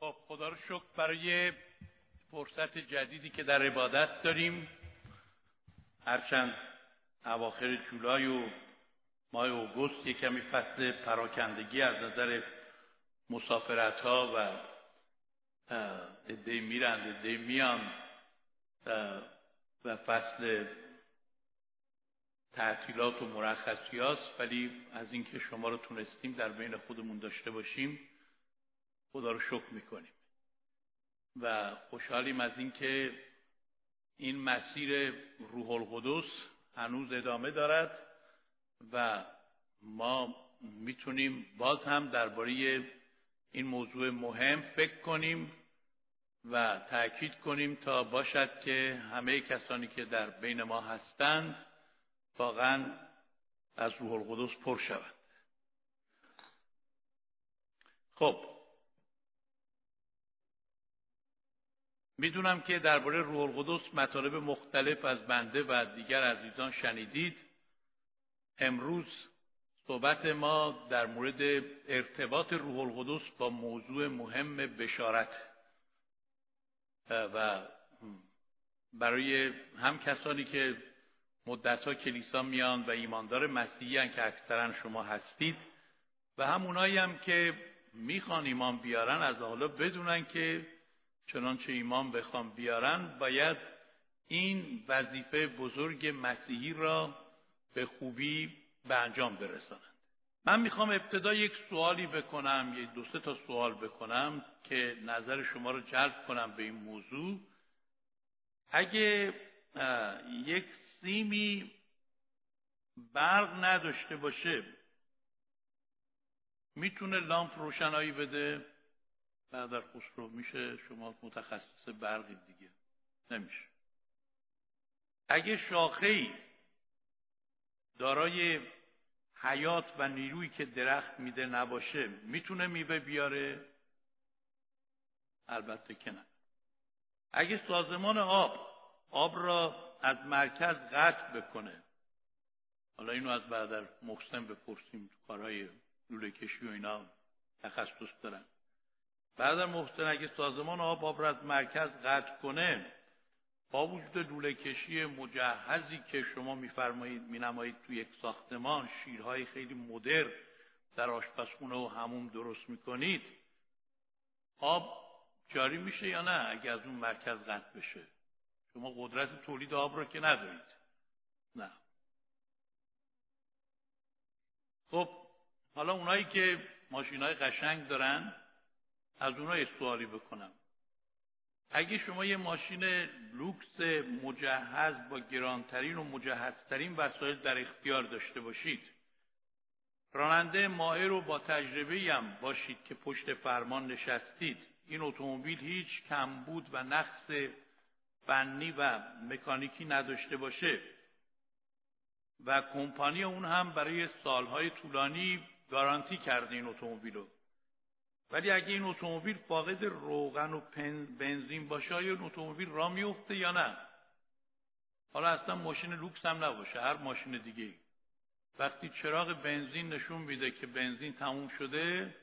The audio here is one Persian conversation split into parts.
خب خدا رو شکر برای فرصت جدیدی که در عبادت داریم. هرچند اواخر جولای و ماه اوگوست یک کمی فصل پراکندگی از نظر مسافرت ها و عده میرند عده میان و فصل تعطیلات و مرخصی هاست ولی از اینکه شما رو تونستیم در بین خودمون داشته باشیم خدا رو شکر می‌کنیم. و خوشحالیم از اینکه این مسیر روح القدس هنوز ادامه دارد و ما می‌تونیم باز هم درباره این موضوع مهم فکر کنیم و تأکید کنیم تا باشد که همه کسانی که در بین ما هستند واقعا از روح القدس پر شود خب می‌دونم که درباره روح القدس مطالب مختلف از بنده و دیگر عزیزان شنیدید. امروز صحبت ما در مورد ارتباط روح القدس با موضوع مهم بشارت. و برای هم کسانی که مدتها کلیسا میان و ایماندار مسیحی که اکثرا شما هستید و هم اونایی هم که می‌خوان ایمان بیارن از حالا بدونن که چنانچه ایمان بخوام بیارن باید این وظیفه بزرگ مسیحی را به خوبی به انجام برسانند. من می‌خوام ابتدا یک سوالی بکنم یک دو سه تا سوال بکنم که نظر شما رو جلب کنم به این موضوع. اگه یک سیمی برق نداشته باشه می‌تونه لامپ روشنایی بده؟ برادر خسرو میشه شما متخصص برقی دیگه. نمیشه. اگه شاخه دارای حیات و نیرویی که درخت میده نباشه می‌تونه میوه بیاره؟ البته که نه. اگه سازمان آب آب را از مرکز قطع بکنه حالا اینو از برادر محسن بپرسیم کارهای لوله کشی و اینا تخصص دارن. بعد محسن اگه سازمان آب آب را از مرکز قطع کنه با وجود لوله کشی مجهزی که شما میفرمایید مینمایید تو یک ساختمان شیرهای خیلی مدر در آشپزخونه و هموم درست می‌کنید آب جاری میشه یا نه اگه از اون مرکز قطع بشه؟ شما قدرت تولید آب را که ندارید. نه. خب حالا اونایی که ماشین های قشنگ دارن از اونها سوالی بکنم. اگه شما یه ماشین لوکس مجهز با گرانترین و مجهزترین وسایل در اختیار داشته باشید راننده ماهر و با تجربه هم باشید که پشت فرمان نشستید این اتومبیل هیچ کمبود و نقص فنی و مکانیکی نداشته باشه و کمپانی اون هم برای سالهای طولانی گارانتی کرده این اتومبیل رو ولی اگه این اتومبیل فاقد روغن و بنزین باشه آیا این اتومبیل را میفته یا نه؟ حالا اصلا ماشین لوکس هم نباشه هر ماشین دیگه وقتی چراغ بنزین نشون میده که بنزین تموم شده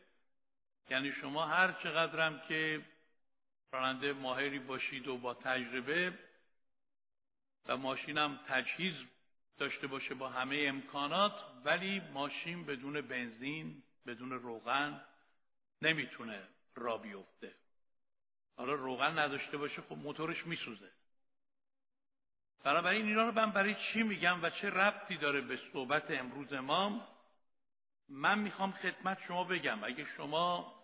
یعنی شما هر چقدرم که راننده ماهری باشید و با تجربه و ماشینم تجهیز داشته باشه با همه امکانات ولی ماشین بدون بنزین بدون روغن نمی‌تونه را بیفته. حالا روغن نداشته باشه خب موتورش میسوزه. بنابراین اینا رو من برای چی میگم و چه ربطی داره به صحبت امروز ما من می‌خوام خدمت شما بگم. اگه شما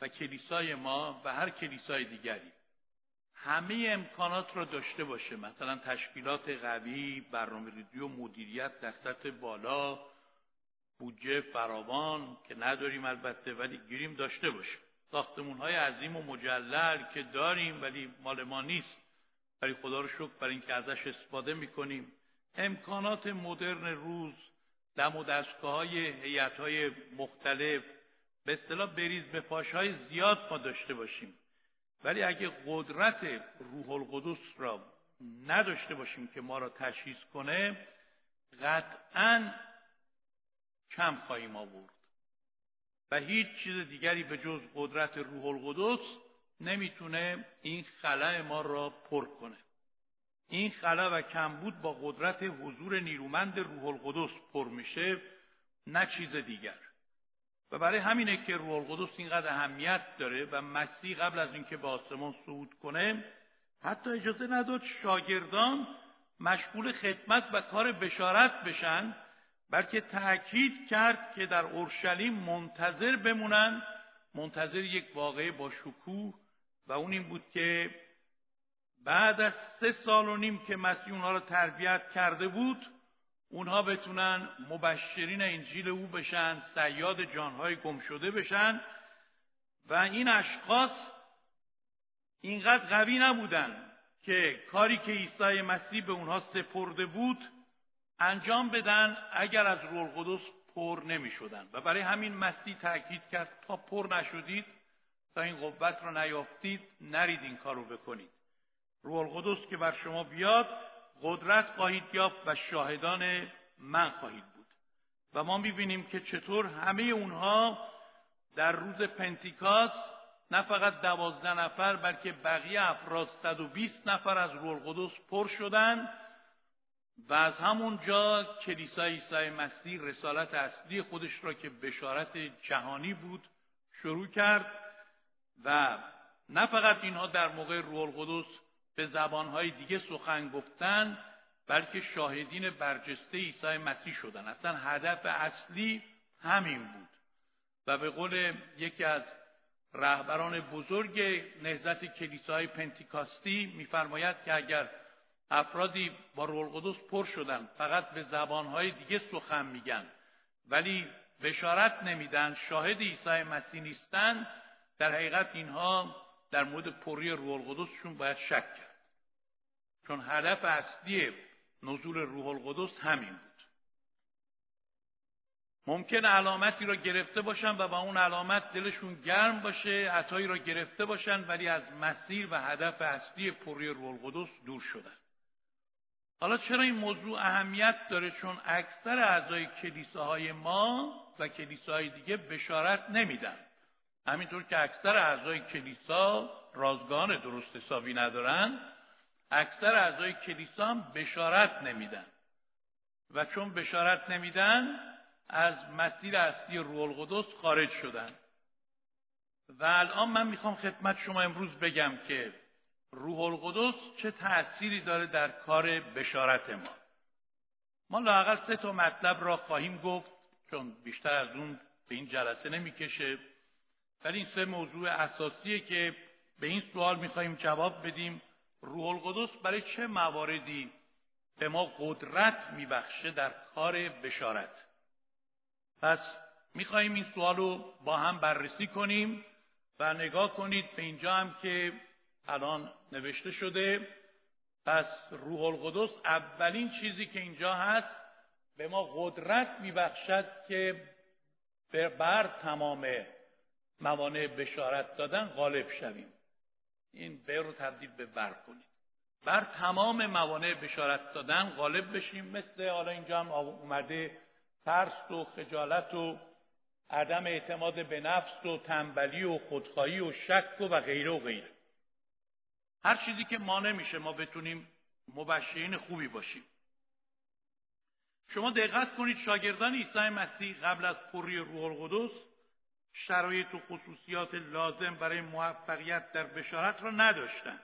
و کلیسای ما و هر کلیسای دیگری همه امکانات رو داشته باشه مثلا تشکیلات قوی برنامه ریزی و مدیریت در سطح بالا بودجه فراوان که نداریم البته ولی گیریم داشته باشه ساختمون های عظیم و مجلل که داریم ولی مال ما نیست. ولی خدا رو شکر برای اینکه ازش استفاده می‌کنیم. امکانات مدرن روز دم و دستگاه های های مختلف به اصطلاح بریز به پاش های زیاد ما داشته باشیم. ولی اگه قدرت روح القدس را نداشته باشیم که ما را تشخیص کنه قطعا کم خواهیم آورد. و هیچ چیز دیگری به جز قدرت روح القدس نمی‌تونه این خلع ما را پر کنه. این خلا و کمبود با قدرت حضور نیرومند روح القدس پر میشه نه چیز دیگر. و برای همینه که روح القدس اینقدر اهمیت داره و مسیح قبل از اینکه به آسمان صعود کنه حتی اجازه نداد شاگردان مشغول خدمت و کار بشارت بشن بلکه تأکید کرد که در اورشلیم منتظر بمونن. منتظر یک واقعه با شکوه و اون این بود که بعد از سه سال و نیم که مسیح اونها رو تربیت کرده بود اونها بتونن مبشرین انجیل او بشن سیاد جانهای گم شده بشن و این اشخاص اینقدر قوی نبودن که کاری که عیسی مسیح به اونها سپرده بود انجام بدن اگر از روح القدس پر نمی شدن و برای همین مسیح تاکید کرد تا پر نشدید تا این قوت رو نیافتید نرید این کار رو بکنید. روح القدس که بر شما بیاد قدرت خواهید یافت و شاهدان من خواهید بود. و ما می‌بینیم که چطور همه اونها در روز پنتیکاس نه فقط دوازده نفر بلکه بقیه افراد 120 نفر از روح القدس پر شدند و از همونجا کلیسای عیسی مسیح رسالت اصلی خودش را که بشارت جهانی بود شروع کرد و نه فقط اینها در موقع روح القدس به زبانهای دیگه سخن گفتن بلکه شاهدین برجسته عیسی مسیح شدن. اصلا هدف اصلی همین بود. و به قول یکی از رهبران بزرگ نهضت کلیسای پنتیکاستی میفرماید که اگر افرادی با روح القدس پر شدن. فقط به زبانهای دیگه سخن میگن. ولی بشارت نمیدن. شاهد عیسی مسیح نیستن. در حقیقت اینها در مورد پری روح القدسشون باید شک کرد. چون هدف اصلی نزول روح القدس همین بود. ممکن علامتی را گرفته باشن و با اون علامت دلشون گرم باشه عطایی را گرفته باشن ولی از مسیر و هدف اصلی پری روح القدس دور شدن. حالا چرا این موضوع اهمیت داره؟ چون اکثر اعضای کلیساهای ما و کلیساهای دیگه بشارت نمیدن. همینطور که اکثر اعضای کلیسا رازگان درست حسابی ندارن اکثر اعضای کلیسا هم بشارت نمیدن. و چون بشارت نمیدن از مسیر اصلی روح القدس خارج شدن. و الان من می‌خوام خدمت شما امروز بگم که روح القدس چه تأثیری داره در کار بشارت ما؟ ما لاقل سه تا مطلب را خواهیم گفت چون بیشتر از اون به این جلسه نمی‌کشه. ولی این سه موضوع اساسیه که به این سوال می‌خواهیم جواب بدیم. روح القدس برای چه مواردی به ما قدرت میبخشه در کار بشارت؟ پس می‌خواهیم این سوال رو با هم بررسی کنیم و نگاه کنید. به اینجا هم که الان نوشته شده پس روح القدس اولین چیزی که اینجا هست به ما قدرت میبخشد که بر تمام موانع بشارت دادن غالب شویم. این به رو تبدیل به بر کنید بر تمام موانع بشارت دادن غالب بشیم. مثل حالا اینجا هم اومده ترس و خجالت و عدم اعتماد به نفس و تنبلی و خودخواهی و شک و, و غیره و غیره. هر چیزی که ما نمیشه ما بتونیم مبشرین خوبی باشیم. شما دقت کنید شاگردان عیسی مسیح قبل از پری روح القدس شرایط و خصوصیات لازم برای موفقیت در بشارت را نداشتند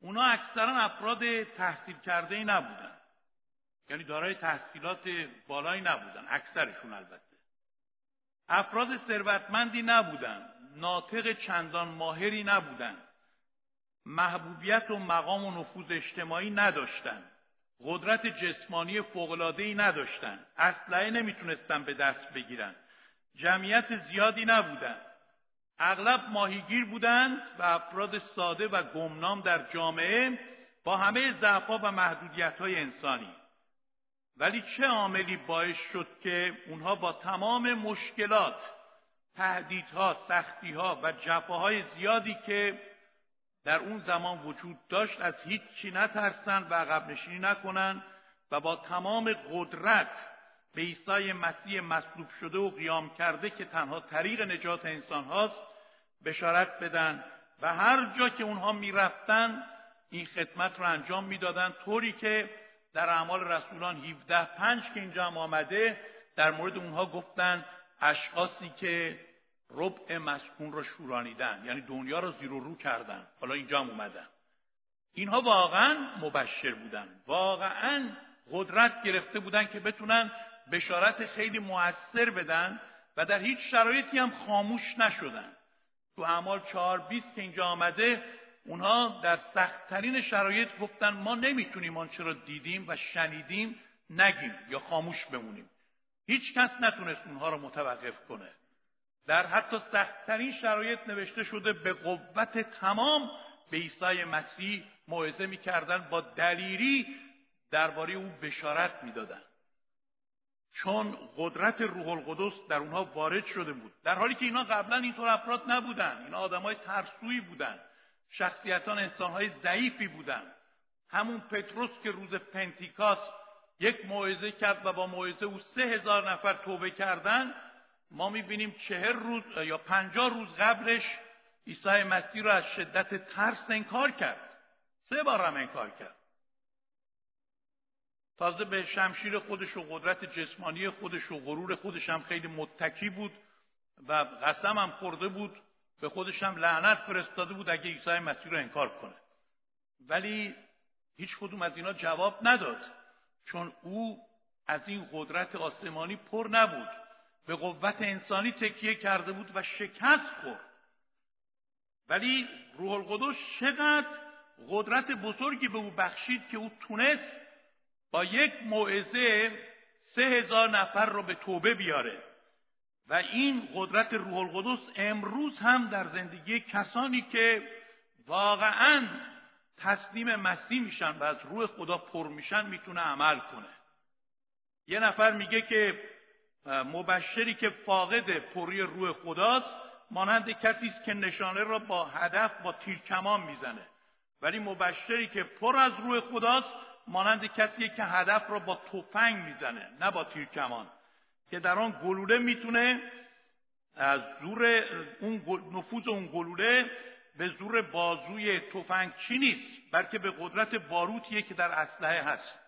اونا اکثرا افراد تحصیل کرده ای نبودن. یعنی دارای تحصیلات بالایی نبودن اکثرشون البته. افراد ثروتمندی نبودن ناطق چندان ماهری نبودن. محبوبیت و مقام و نفوذ اجتماعی نداشتند قدرت جسمانی فوق‌العاده‌ای نداشتند اسلحه نمی‌تونستن به دست بگیرن. جمعیت زیادی نبودند اغلب ماهیگیر بودند و افراد ساده و گمنام در جامعه با همه ضعف‌ها و محدودیت‌های انسانی. ولی چه عاملی باعث شد که اونها با تمام مشکلات تهدیدها سختیها و جفاهای زیادی که در اون زمان وجود داشت از هیچ چی نترسن و عقب نشینی نکنن و با تمام قدرت به عیسی مسیح مصلوب شده و قیام کرده که تنها طریق نجات انسان هاست بشارت بدن و هر جا که اونها می‌رفتن این خدمت رو انجام می‌دادن طوری که در اعمال رسولان 17 پنج که اینجا هم آمده در مورد اونها گفتن اشخاصی که ربع مسکون را شورانیدن. یعنی دنیا را زیر و رو کردن. حالا اینجا هم اومدن. اینها واقعا مبشر بودن. واقعا قدرت گرفته بودن که بتونن بشارت خیلی موثر بدن و در هیچ شرایطی هم خاموش نشدن. تو اعمال چهار بیست که اینجا آمده اونها در سختترین شرایط گفتن ما نمی‌تونیم آنچه را دیدیم و شنیدیم نگیم یا خاموش بمونیم. هیچ کس نتونست اونها را متوقف کنه. در حتی سختترین شرایط نوشته شده به قوت تمام به عیسی مسیح موعظه می‌کردن با دلیری درباره او بشارت می‌دادن. چون قدرت روح القدس در اونها وارد شده بود. در حالی که اینا قبلا اینطور افراد نبودن. اینا آدمای ترسویی بودن. شخصیتان انسانهای ضعیفی بودن. همون پتروس که روز پنتیکاس یک موعظه کرد و با موعظه او سه هزار نفر توبه کردن ما می‌بینیم چهر روز یا پنجاه روز قبلش عیسی مسیح رو از شدت ترس انکار کرد. سه بار هم انکار کرد. تازه به شمشیر خودش و قدرت جسمانی خودش و غرور خودش هم خیلی متکی بود و قسم هم خورده بود. به خودش هم لعنت فرستاده بود اگه عیسی مسیح رو انکار کنه. ولی هیچ کدوم از اینا جواب نداد چون او از این قدرت آسمانی پر نبود. به قوت انسانی تکیه کرده بود و شکست خورد. ولی روح القدس چقدر قدرت بزرگی به او بخشید که او تونست با یک موعظه سه هزار نفر رو به توبه بیاره. و این قدرت روح القدس امروز هم در زندگی کسانی که واقعا تسلیم مسیح میشن و از روح خدا پر میشن می‌تونه عمل کنه. یه نفر میگه که مبشری که فاقد پری روح خداست مانند کسی است که نشانه را با هدف با تیرکمان می‌زنه. ولی مبشری که پر از روح خداست مانند کسی که هدف را با تفنگ می‌زنه نه با تیرکمان که در آن گلوله می‌تونه از زور اون نفوذ اون گلوله به زور بازوی چی نیست بلکه به قدرت باروتیه که در اسلحه هست.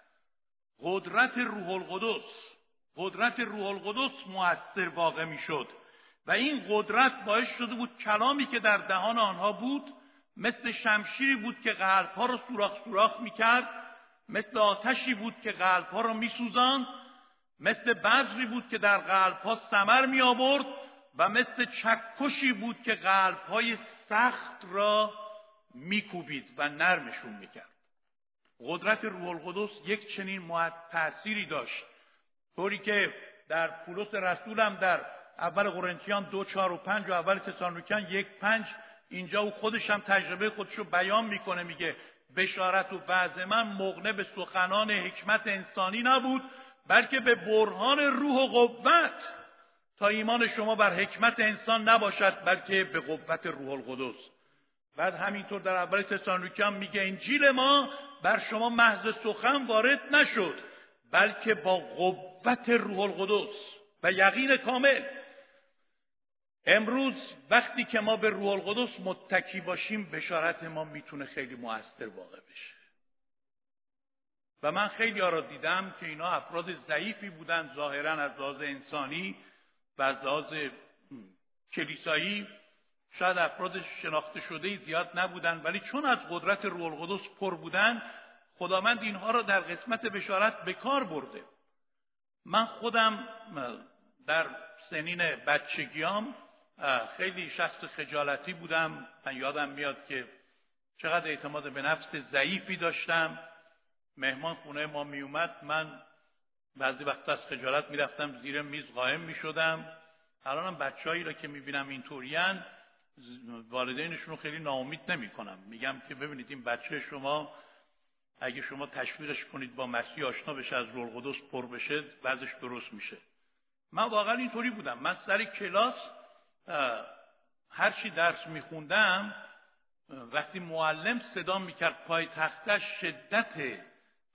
قدرت روح القدس. قدرت روح القدس مؤثر واقع می‌شد. و این قدرت باعث شده بود کلامی که در دهان آنها بود مثل شمشیری بود که قلبها را سوراخ سوراخ می‌کرد مثل آتشی بود که قلبها را میسوزاند مثل بذری بود که در قلبها سمر می آورد و مثل چکشی بود که قلبهای سخت را میکوبید و نرمشون می‌کرد. قدرت روح القدس یک چنین تأثیری داشت طوری که در پولس رسولم در اول قرنتیان دو چهار و پنج و اول تسالونیکیان یک پنج اینجا او خودش هم تجربه خودش رو بیان می‌کنه میگه بشارت و وعظ من مغنه به سخنان حکمت انسانی نبود بلکه به برهان روح و قوت. تا ایمان شما بر حکمت انسان نباشد بلکه به قوت روح القدس. بعد همینطور در اول تسالونیکیان میگه انجیل ما بر شما محض سخن وارد نشد بلکه با قوت روح القدس و یقین کامل. امروز وقتی که ما به روح القدس متکی باشیم بشارت ما می‌تونه خیلی موثر واقع بشه. و من خیلی را دیدم که اینا افراد ضعیفی بودن ظاهرا از لحاظ انسانی و از لحاظ کلیسایی. شاید افراد شناخته شده زیاد نبودن ولی چون از قدرت روح القدس پر بودن خداوند اینها را در قسمت بشارت به کار برده. من خودم در سنین بچگیام خیلی شخص خجالتی بودم. من یادم میاد که چقدر اعتماد به نفس ضعیفی داشتم. مهمان خونه ما میومد من بعضی وقت از خجالت می‌رفتم زیر میز قائم می‌شدم. الانم بچههایی را که می‌بینم اینطورین والدینشون رو خیلی ناامید نمی‌کنم. میگم که ببینید این بچه شما اگه شما تشویقش کنید با مسیح آشنا بشه از روح القدس پر بشه بعضش درست میشه. من واقعا اینطوری بودم. من سر کلاس هرچی درس میخوندم وقتی معلم صدا می‌کرد پای تختش شدت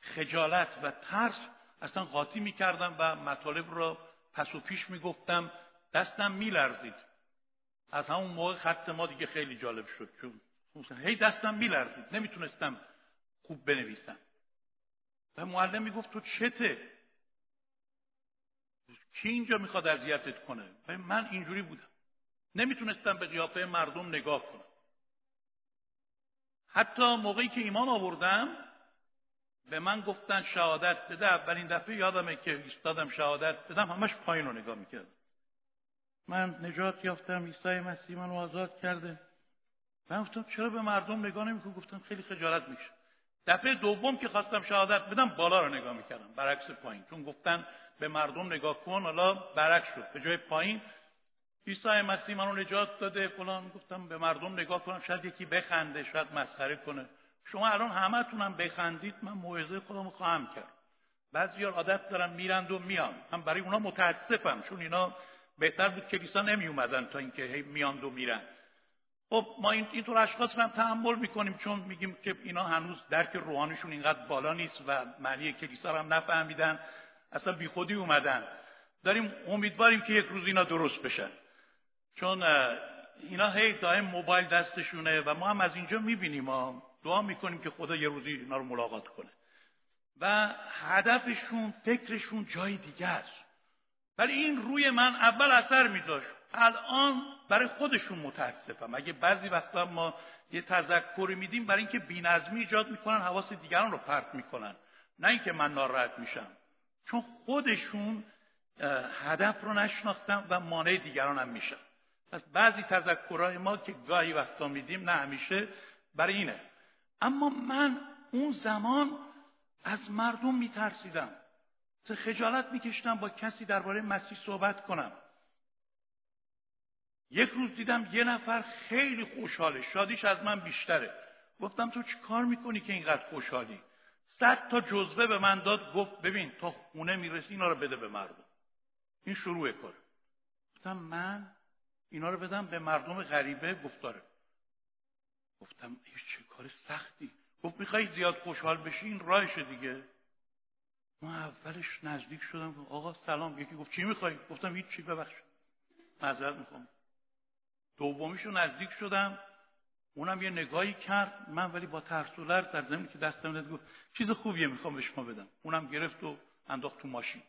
خجالت و ترس اصلا قاطی می‌کردم و مطالب را پس و پیش می‌گفتم. دستم میلرزید. از همون موقع خط ما دیگه خیلی جالب شد. چون هی دستم میلرزید. نمی‌تونستم خوب بنویسم و معلم می‌گفت تو چته؟ کی اینجا می‌خواد اذیتت کنه؟ من اینجوری بودم. نمی‌تونستم به قیافه مردم نگاه کنم. حتی موقعی که ایمان آوردم به من گفتن شهادت بده. اولین دفعه یادمه که ایستادم شهادت بدم همش پایین رو نگاه می‌کردم. من نجات یافتم عیسی مسیح منو آزاد کرده. من گفتم چرا به مردم نگاه نمی‌کنم گفتم خیلی خجالت میشه دفعه دوم که خواستم شهادت بدم بالا رو نگاه می‌کردم. برعکس پایین. چون گفتن به مردم نگاه کن حالا برعکس شد. به جای پایین عیسی مسیح منو نجات داده فلان. گفتم به مردم نگاه کنم شاید یکی بخنده شاید مسخره کنه. شما الان همتونم بخندید من موعظه خودم خواهم کرد. بعضی عادت دارن میرند و میان. من برای اونا متاسفم چون اینا بهتر بود کلیسا نمی اومدن تا اینکه هی میاند و میرن. خب ما این اینطور اشخاص رو هم تحمل می‌کنیم چون میگیم که اینا هنوز درک روحانشون اینقدر بالا نیست و معنی کلیسا رو هم نفهمیدن اصلا بیخودی اومدن. داریم امیدواریم که یک روز اینا درست بشن. چون اینا هی دائم موبایل دستشونه و ما هم از اینجا می‌بینیم. ما دعا می‌کنیم که خدا یه روزی اینا رو ملاقات کنه. و هدفشون فکرشون جای دیگه است. ولی این روی من اول اثر میداشت الان برای خودشون متاسفم. اگه بعضی وقتا ما یه تذکری میدیم برای اینکه بینظمی ایجاد می‌کنن حواس دیگران رو پرت می‌کنن. نه اینکه من ناراحت میشم. چون خودشون هدف رو نشناختن و مانع دیگران هم میشن. پس بعضی تذکرهای ما که گاهی وقتا میدیم نه همیشه برای اینه. اما من اون زمان از مردم میترسیدم. خجالت میکشتم با کسی درباره مسیح صحبت کنم. یک روز دیدم یه نفر خیلی خوشحاله. شادیش از من بیشتره. گفتم تو چی کار می‌کنی که اینقدر خوشحالی؟ صد تا جزوه به من داد. گفت ببین تا خونه می‌رسی اینا رو بده به مردم. این شروع کار. گفتم من اینا رو بدم به مردم غریبه؟ گفتاره گفتم هیچ چه کار سختی. گفت می‌خوای زیاد خوشحال بشی؟ این راهش دیگه. ما اولش نزدیک شدم. آقا سلام. یکی گفت چی می‌خوای؟ گفتم هیچ چی ببخش معذرت می‌خوام. دومیشو نزدیک شدم. اونم یه نگاهی کرد. من ولی با ترسولر در زمین که دستم داد گفت چیز خوبیه می‌خوام به شما بدم. اونم گرفت و انداخت تو ماشین.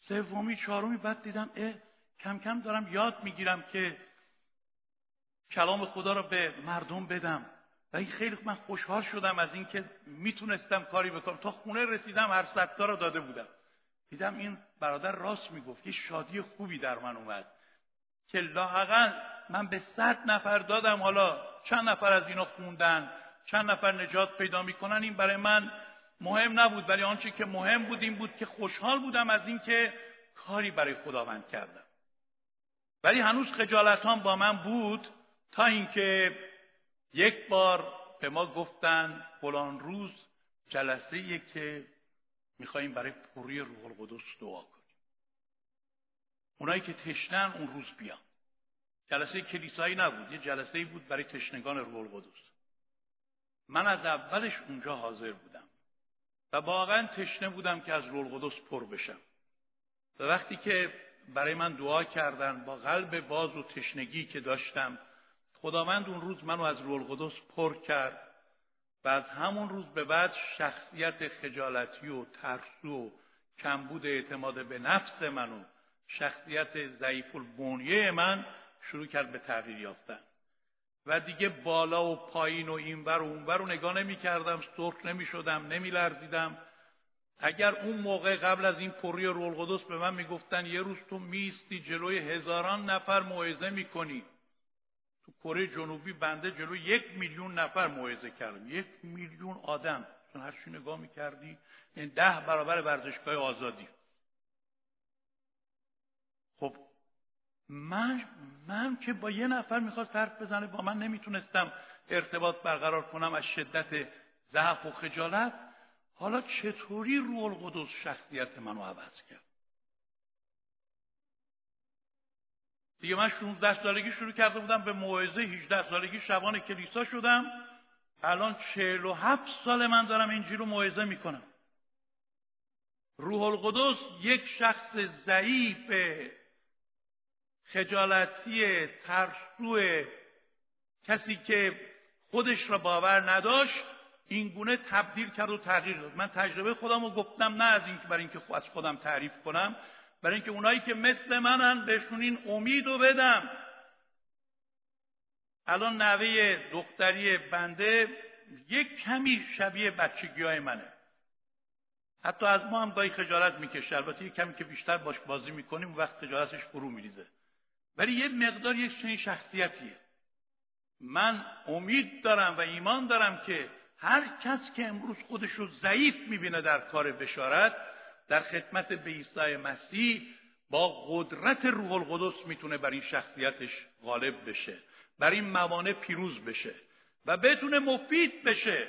سومی چهارمی بعد دیدم اه کم کم دارم یاد می‌گیرم که کلام خدا رو به مردم بدم. و این خیلی من خوشحال شدم از اینکه می‌تونستم کاری بکنم. تا خونه رسیدم هر ستا رو داده بودم. دیدم این برادر راست می‌گفت یه شادی خوبی در من اومد. که لاحقا من به صد نفر دادم حالا چند نفر از اینا خوندن چند نفر نجات پیدا می‌کنن این برای من مهم نبود ولی آنچه که مهم بود این بود که خوشحال بودم از اینکه کاری برای خداوند کردم. ولی هنوز خجالت با من بود تا اینکه یک بار به ما گفتن فلان روز جلسه که میخواییم برای پوری روح القدس دعا کنیم. اونایی که تشنن اون روز بیان. جلسه کلیسایی نبود یه جلسه بود برای تشنگان روح القدس. من از اولش اونجا حاضر بودم و واقعا تشنه بودم که از روح القدس پر بشم. و وقتی که برای من دعا کردن با قلب باز و تشنگی که داشتم خداوند اون روز منو از روح القدس پر کرد و از همون روز به بعد شخصیت خجالتی و ترسو و کمبود اعتماد به نفس منو شخصیت ضعیف البنیه من شروع کرد به تغییر یافتن. و دیگه بالا و پایین و اینور و اونور رو نگاه نمی کردم سرخ نمی شدم نمی لرزیدم اگر اون موقع قبل از این پری رول قدس به من می‌گفتن یه روز تو میستی جلوی هزاران نفر موعظه می‌کنی. تو کره جنوبی بنده جلوی یک میلیون نفر موعظه کردم. یک میلیون آدم. چون هر نگاه می‌کردی یعنی ده برابر ورزشگاه آزادی. خب من من که با یه نفر می‌خواست حرف بزنه با من نمی‌تونستم ارتباط برقرار کنم از شدت ضعف و خجالت حالا چطوری روح القدس شخصیت منو عوض کرد؟ دیگه من 16 سالگی شروع کرده بودم به موعظه 18 سالگی شبان کلیسا شدم. الان 47 سال من دارم اینجی رو موعظه می‌کنم. روح القدس یک شخص ضعیف خجالتی ترسو کسی که خودش را باور نداشت این گونه تبدیل کرد و تغییر داد. من تجربه خودم رو گفتم نه از اینکه برای اینکه از خودم تعریف کنم برای اینکه اونایی که مثل منن بهشون این امید رو بدم. الان نوه دختری بنده یک کمی شبیه بچگی های منه. حتی از ما هم گاهی خجالت می‌کشه. البته یک کمی که بیشتر باش بازی می‌کنیم وقت خجالتش فرو میریزه. ولی یه مقدار یک چنین شخصیتیه. من امید دارم و ایمان دارم که هر کس که امروز خودش رو ضعیف می‌بینه در کار بشارت در خدمت به عیسی مسیح با قدرت روح القدس می‌تونه بر این شخصیتش غالب بشه بر این موانع پیروز بشه و بتونه مفید بشه.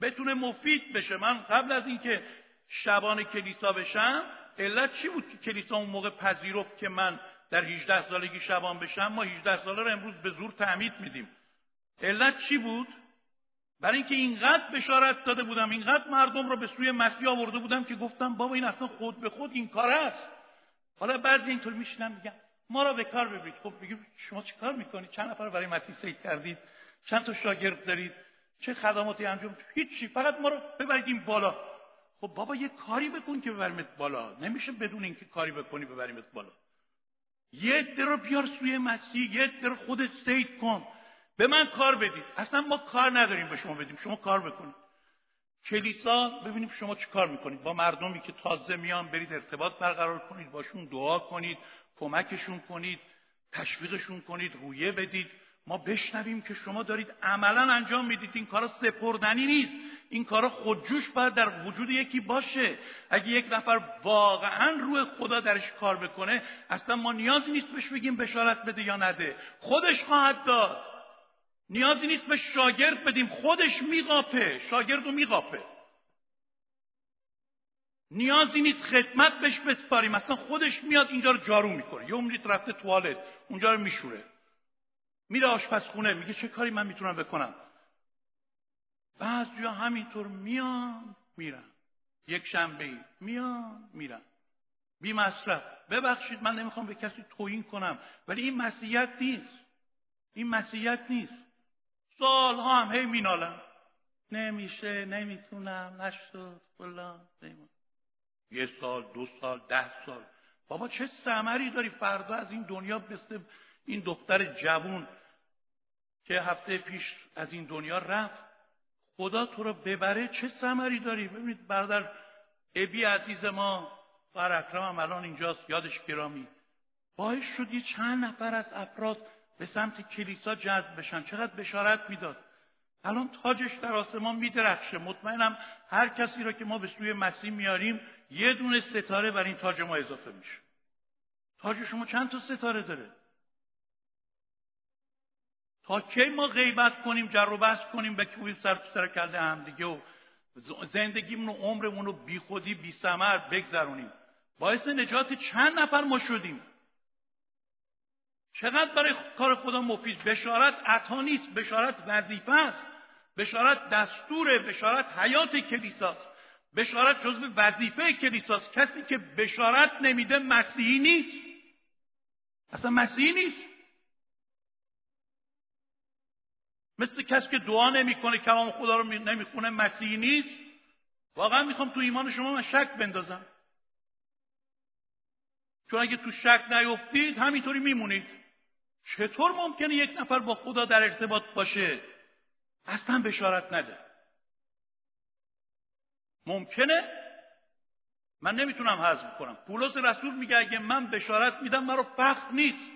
بتونه مفید بشه. من قبل از اینکه شبان کلیسا بشم علت چی بود که کلیسا اون موقع پذیرفت که من در 18 سالگی شبان بشم ما 18 ساله رو امروز به زور تعمید میدیم. علت چی بود؟ برای اینکه اینقدر بشارت داده بودم اینقدر مردم رو به سوی مسیح آورده بودم که گفتم بابا این اصلا خود به خود این کار است. حالا بعضی اینطور میشنم میگم ما را به کار ببرید. خب بگیم شما چه کار می‌کنید؟ چند نفر برای مسیح سید کردید؟ چند تا شاگرد دارید؟ چه خدماتی انجام؟ هیچی فقط ما رو ببرید این بالا. خب بابا یه کاری بکن که ببریمت بالا. نمیشه بدون اینکه کاری بکنی ببریمت بالا. یه در رو بیار سوی مسیح یه در خودت سید کن. به من کار بدید اصلا ما کار نداریم به شما بدیم. شما کار بکنید کلیسا ببینیم شما چی کار می‌کنید. با مردمی که تازه میان برید ارتباط برقرار کنید باشون دعا کنید کمکشون کنید تشویقشون کنید رویه بدید. ما بشنویم که شما دارید عملا انجام می‌دید. این کارا سپردنی نیست. این کارا خودجوش باید در وجود یکی باشه. اگه یک نفر واقعا روی خدا درش کار بکنه اصلا ما نیازی نیست بهش بگیم بشارت بده یا نده. خودش خواهد داد. نیازی نیست به شاگرد بدیم. خودش میقاپه. شاگرد رو میقاپه. نیازی نیست خدمت بهش بسپاریم. اصلا خودش میاد اینجا رو جارو می‌کنه. یه عمری رفته توالت. اونجا رو میشوره. میره آشپزخونه میگه چه کاری من می‌تونم بکنم؟ بعضیا همینطور میان میرن. یک شنبه میان میرن. بی مصرف. ببخشید من نمی‌خوام به کسی توهین کنم. ولی این مسیحیت نیست. این مسیحیت نیست. سالها هم هی مینالم نمیشه نمی‌تونم نشد. فلان یه سال دو سال ده سال. بابا چه ثمری داری؟ فردا از این دنیا مثل این دختر جوون که هفته پیش از این دنیا رفت خدا تو رو ببره چه ثمری داری؟ ببینید برادر ابی عزیز ما فر اکرم هم الان اینجاست یادش گرامی. باعث شد یه چند نفر از افراد به سمت کلیسا جذب بشن. چقدر بشارت می‌داد. الان تاجش در آسمان میدرخشه. مطمئنم هر کسی را که ما به سوی مسیح میاریم یه دونه ستاره بر این تاج ما اضافه میشه. تاج شما چند تا ستاره داره؟ تا کی ما غیبت کنیم جر و بحث کنیم به کوی سر تو سر کرده هم دیگه و زندگیمون و عمرمون رو بی خودی بی سمر بگذرونیم. باعث نجات چند نفر ما شدیم. چقدر برای کار خدا مفید؟ بشارت عطا نیست بشارت وظیفه است. بشارت دستور بشارت حیات کلیساست. بشارت جزو وظیفه کلیساست. کسی که بشارت نمیده مسیحی نیست. اصلا مسیحی نیست. مثل کسی که دعا نمی‌کنه کلام خدا رو نمی‌خونه مسیحی نیست. واقعا می‌خوام تو ایمان شما من شک بندازم. چون اگه تو شک نیفتید همینطوری میمونید. چطور ممکنه یک نفر با خدا در ارتباط باشه؟ اصلا بشارت نده. ممکنه؟ من نمی‌تونم حذف کنم. پولس رسول میگه اگه من بشارت میدم مرا فخر نیست.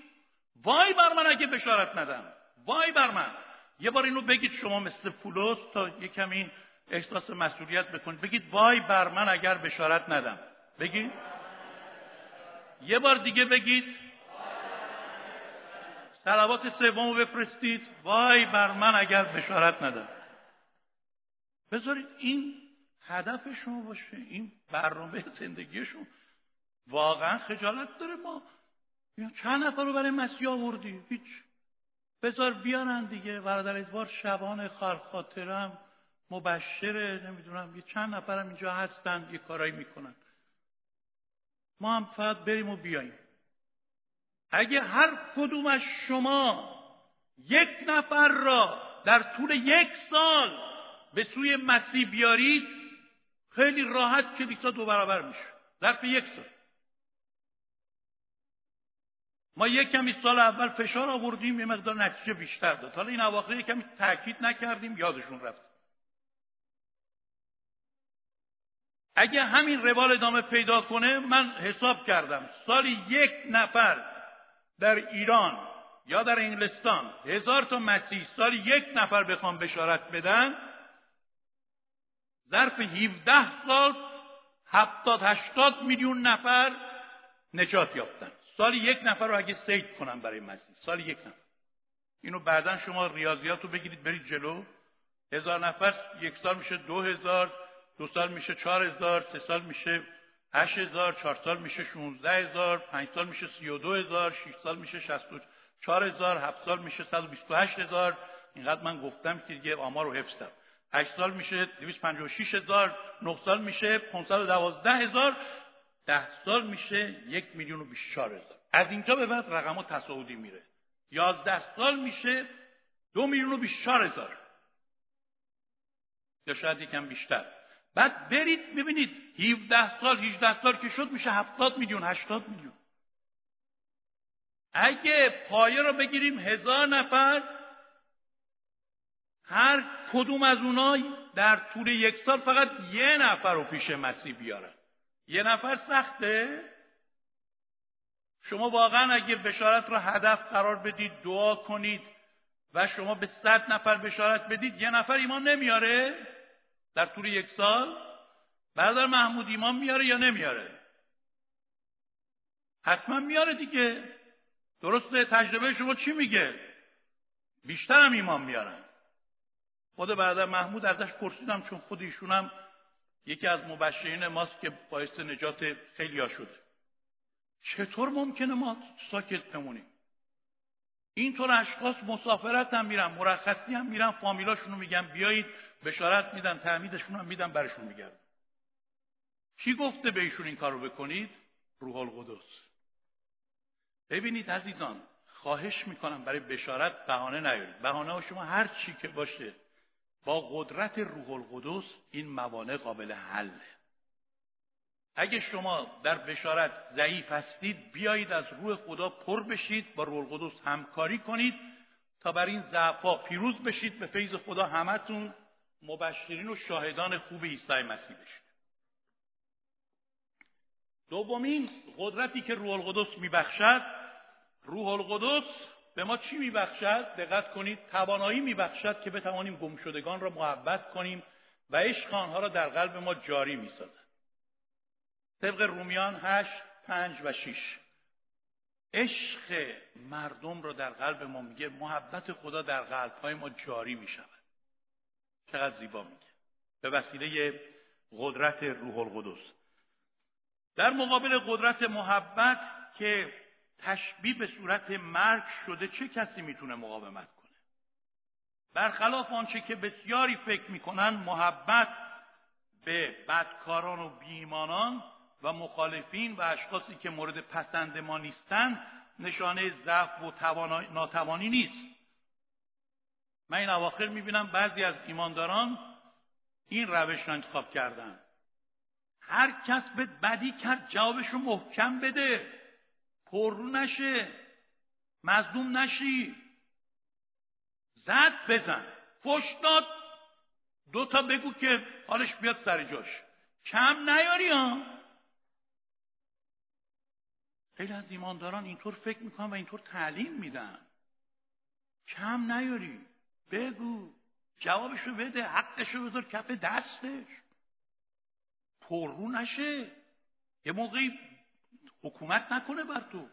وای بر من اگه بشارت ندم. وای بر من. یه بار اینو بگید شما مثل پولس تا یه کمی احساس مسئولیت بکنید. بگید وای بر من اگر بشارت ندم. بگید. یه بار دیگه بگید. سلوات سوم بفرستید. وای بر من اگر بشارت ندم. بذارید این هدف شما باشه. این برنامه زندگیشون واقعا خجالت داره. ما چند نفر رو برای مسیح آوردی؟ هیچ. بذار بیانن دیگه. برادر ادوار شبان خاطرم مبشره نمی‌دونم یه چند نفرم اینجا هستن یه کارایی می‌کنن. ما هم فقط بریم و بیاییم. اگه هر کدوم از شما یک نفر را در طول یک سال به سوی مسیح بیارید خیلی راحت کلیسا دو برابر میشه. ظرف یک سال. ما یک کمی سال اول فشار آوردیم یه مقدار نتیجه بیشتر داد. حالا این اواخر یک کمی تاکید نکردیم یادشون رفت. اگه همین روال ادامه پیدا کنه من حساب کردم سالی یک نفر در ایران یا در انگلستان هزار تا مسیح سالی یک نفر بخوام بشارت بدن ظرف 17 سال هفتاد هشتاد میلیون نفر نجات یافتن. سالی یک نفر رو اگه سید کنم برای مسیح سالی یک نفر. اینو بعدا شما ریاضیات رو بگیرید برید جلو. هزار نفر یک سال میشه دو هزار دو سال میشه چهار هزار سه سال میشه هشت هزار چهار سال میشه شونزده هزار پنج سال میشه سی و دو هزار شیش سال میشه شست و چهار هزار هفت سال میشه صد و بیست و هشت هزار. اینقدر من گفتم که دیگه آمار رو حفظم هشت سال میشه دویست پنج و شیش هزار نه سال میشه پونصد و دوازده هزار. ده سال میشه یک میلیون و بیست هزار. از اینجا به بعد رقم ها تصاعدی میره. یازده سال میشه دو میلیون و بیست هزار. یا شاید یکم بیشتر. بعد برید ببینید 17 سال 18 سال که شد میشه 70 میلیون 80 میلیون. اگه پایه رو بگیریم هزار نفر هر کدوم از اونها در طول یک سال فقط یه نفر رو پیش مسیح بیارن. یه نفر سخته؟ شما واقعا اگه بشارت رو هدف قرار بدید دعا کنید و شما به صد نفر بشارت بدید یه نفر ایمان نمیاره؟ در طول یک سال؟ برادر محمود ایمان میاره یا نمیاره؟ حتما میاره دیگه. درسته تجربه شما چی میگه؟ بیشتر هم ایمان میارن. خود برادر محمود ازش پرسیدم چون خود ایشونم یکی از مبشرین ماست که باعث نجات خیلی ها شده. چطور ممکنه ما ساکت بمونیم؟ اینطور اشخاص مسافرت هم میرن مرخصی هم میرن فامیلاشونو میگن بیایید بشارت میدن تعمیدشون هم میدن برشون میگردن. کی گفته به ایشون این کارو بکنید؟ روح القدس. ببینید عزیزان خواهش می‌کنم برای بشارت بهانه نیارید. بهانه شما هر چی که باشه با قدرت روح القدس این موانع قابل حله. اگه شما در بشارت ضعیف هستید بیایید از روح خدا پر بشید با روح القدس همکاری کنید تا بر این ضعفا پیروز بشید به فیض خدا همتون مبشرین و شاهدان خوب عیسی مسیح بشید. دومین قدرتی که روح القدس میبخشد روح القدس به ما چی میبخشد؟ دقت کنید توانایی میبخشد که بتوانیم گمشدگان را محبت کنیم و عشق آنها را در قلب ما جاری می‌سازد. طبق رومیان هشت پنج و شیش عشق مردم را در قلب ما میگه محبت خدا در قلب های ما جاری می‌شود. چقدر زیبا میگه. به وسیله قدرت روح القدس. در مقابل قدرت محبت که تشبیه به صورت مرگ شده چه کسی می‌تونه مقاومت کنه؟ برخلاف آنچه که بسیاری فکر می‌کنن محبت به بدکاران و بیمانان و مخالفین و اشخاصی که مورد پسند ما نیستند نشانه ضعف و ناتوانی نیست. من این اواخر می‌بینم بعضی از ایمانداران این روش را انتخاب کردن. هر کس به بدی کرد جوابش رو محکم بده. پررو نشه مظلوم نشی. زد بزن. فش داد. دو تا بگو که حالش بیاد سر جاش. کم نیاری ها. خیلی از ایمانداران اینطور فکر می‌کنن و اینطور تعلیم میدن. کم نیاری. بگو. جوابشو بده. حقشو بذار کف دستش. پررو نشه. یه موقعی حکومت نکنه بر تو.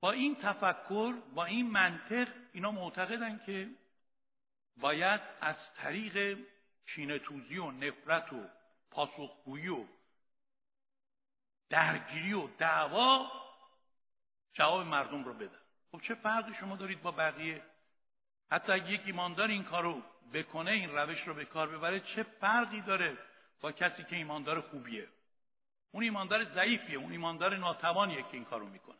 با این تفکر با این منطق اینا معتقدن که باید از طریق کینهتوزی و نفرت و پاسخگویی و درگیری و دعوا جواب مردم رو بدن. خب چه فرقی شما دارید با بقیه؟ حتی اگه یک ایماندار این کارو بکنه این روش رو به کار ببره چه فرقی داره با کسی که ایماندار خوبیه؟ اون ایماندار ضعیفیه اون ایماندار ناتوانیه که این کارو می‌کنه.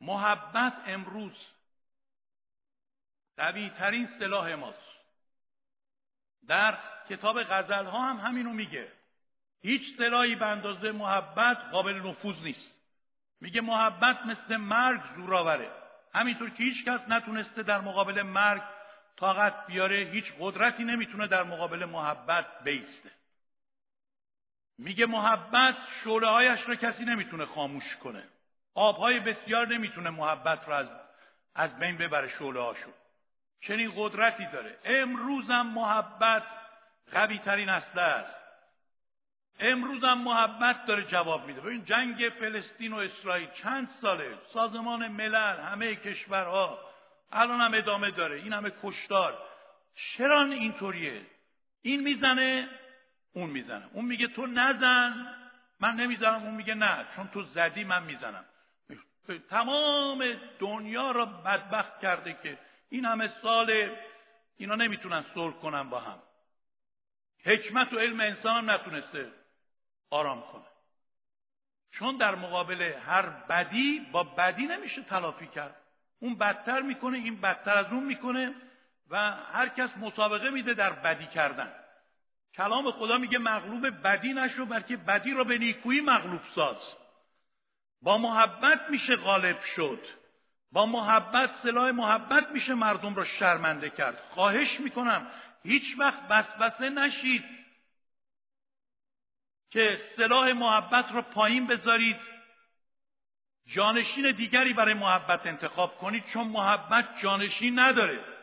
محبت امروز قوی ترین سلاح ماست. در کتاب غزل ها هم همینو میگه. هیچ سلاحی به اندازه محبت قابل نفوذ نیست. میگه محبت مثل مرگ زوراوره همینطور که هیچ کس نتونسته در مقابل مرگ طاقت بیاره هیچ قدرتی نمی‌تونه در مقابل محبت بیسته. میگه محبت شعله هایش را کسی نمی‌تونه خاموش کنه. آبهای بسیار نمی‌تونه محبت را از, از بین ببره شعله هاشو چنین قدرتی داره. امروزم محبت قوی ترین اصله است. امروزم محبت داره جواب میده. ببین جنگ فلسطین و اسرائیل چند ساله؟ سازمان ملل همه کشورها. الان هم ادامه داره. این همه کشتار. چرا اینطوریه؟ این می‌زنه اون می‌زنه. اون میگه تو نزن. من نمی‌زنم اون میگه نه. چون تو زدی من می‌زنم. تمام دنیا را بدبخت کرده که این همه سال اینا نمی‌تونن صلح کنن با هم. حکمت و علم انسان هم نتونسته آرام کنه. چون در مقابل هر بدی با بدی نمیشه تلافی کرد. اون بدتر می‌کنه این بدتر از اون می‌کنه و هر کس مسابقه میده در بدی کردن. کلام خدا میگه مغلوب بدی نشو بلکه بدی رو به نیکویی مغلوب ساز. با محبت میشه غالب شد. با محبت سلاح محبت میشه مردم را شرمنده کرد. خواهش می‌کنم هیچ وقت بسبسه نشید که سلاح محبت را پایین بذارید. جانشین دیگری برای محبت انتخاب کنید چون محبت جانشین نداره.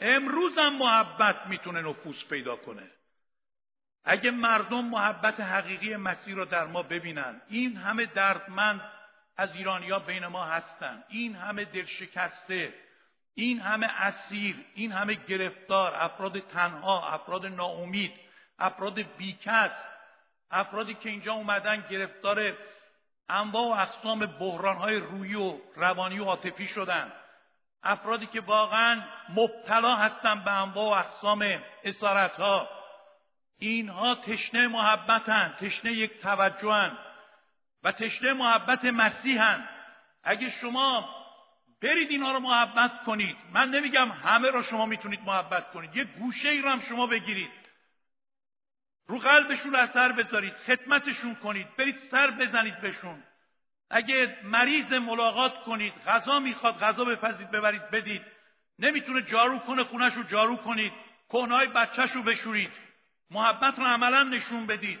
امروزم محبت می‌تونه نفوذ پیدا کنه. اگه مردم محبت حقیقی مسیح رو در ما ببینن این همه دردمند از ایرانیا بین ما هستن. این همه دلشکسته این همه اسیر این همه گرفتار افراد تنها افراد ناامید افراد بیکس افرادی که اینجا اومدن گرفتار انواع و اقسام بحرانهای روی و روانی و عاطفی شدن. افرادی که واقعا مبتلا هستن به انواع و اقسام اسارت ها اینها تشنه محبتن تشنه یک توجهن و تشنه محبت مسیحن. اگه شما برید اینها رو محبت کنید من نمیگم همه رو شما می‌تونید محبت کنید یه گوشه ای رو هم شما بگیرید. رو قلبشون اثر بذارید خدمتشون کنید برید سر بزنید بهشون. اگه مریض ملاقات کنید غذا می‌خواد غذا بپزید ببرید بدید. نمی‌تونه جارو کنه خونش رو جارو کنید. کهنهای بچهش رو بشورید. محبت رو عملا نشون بدید.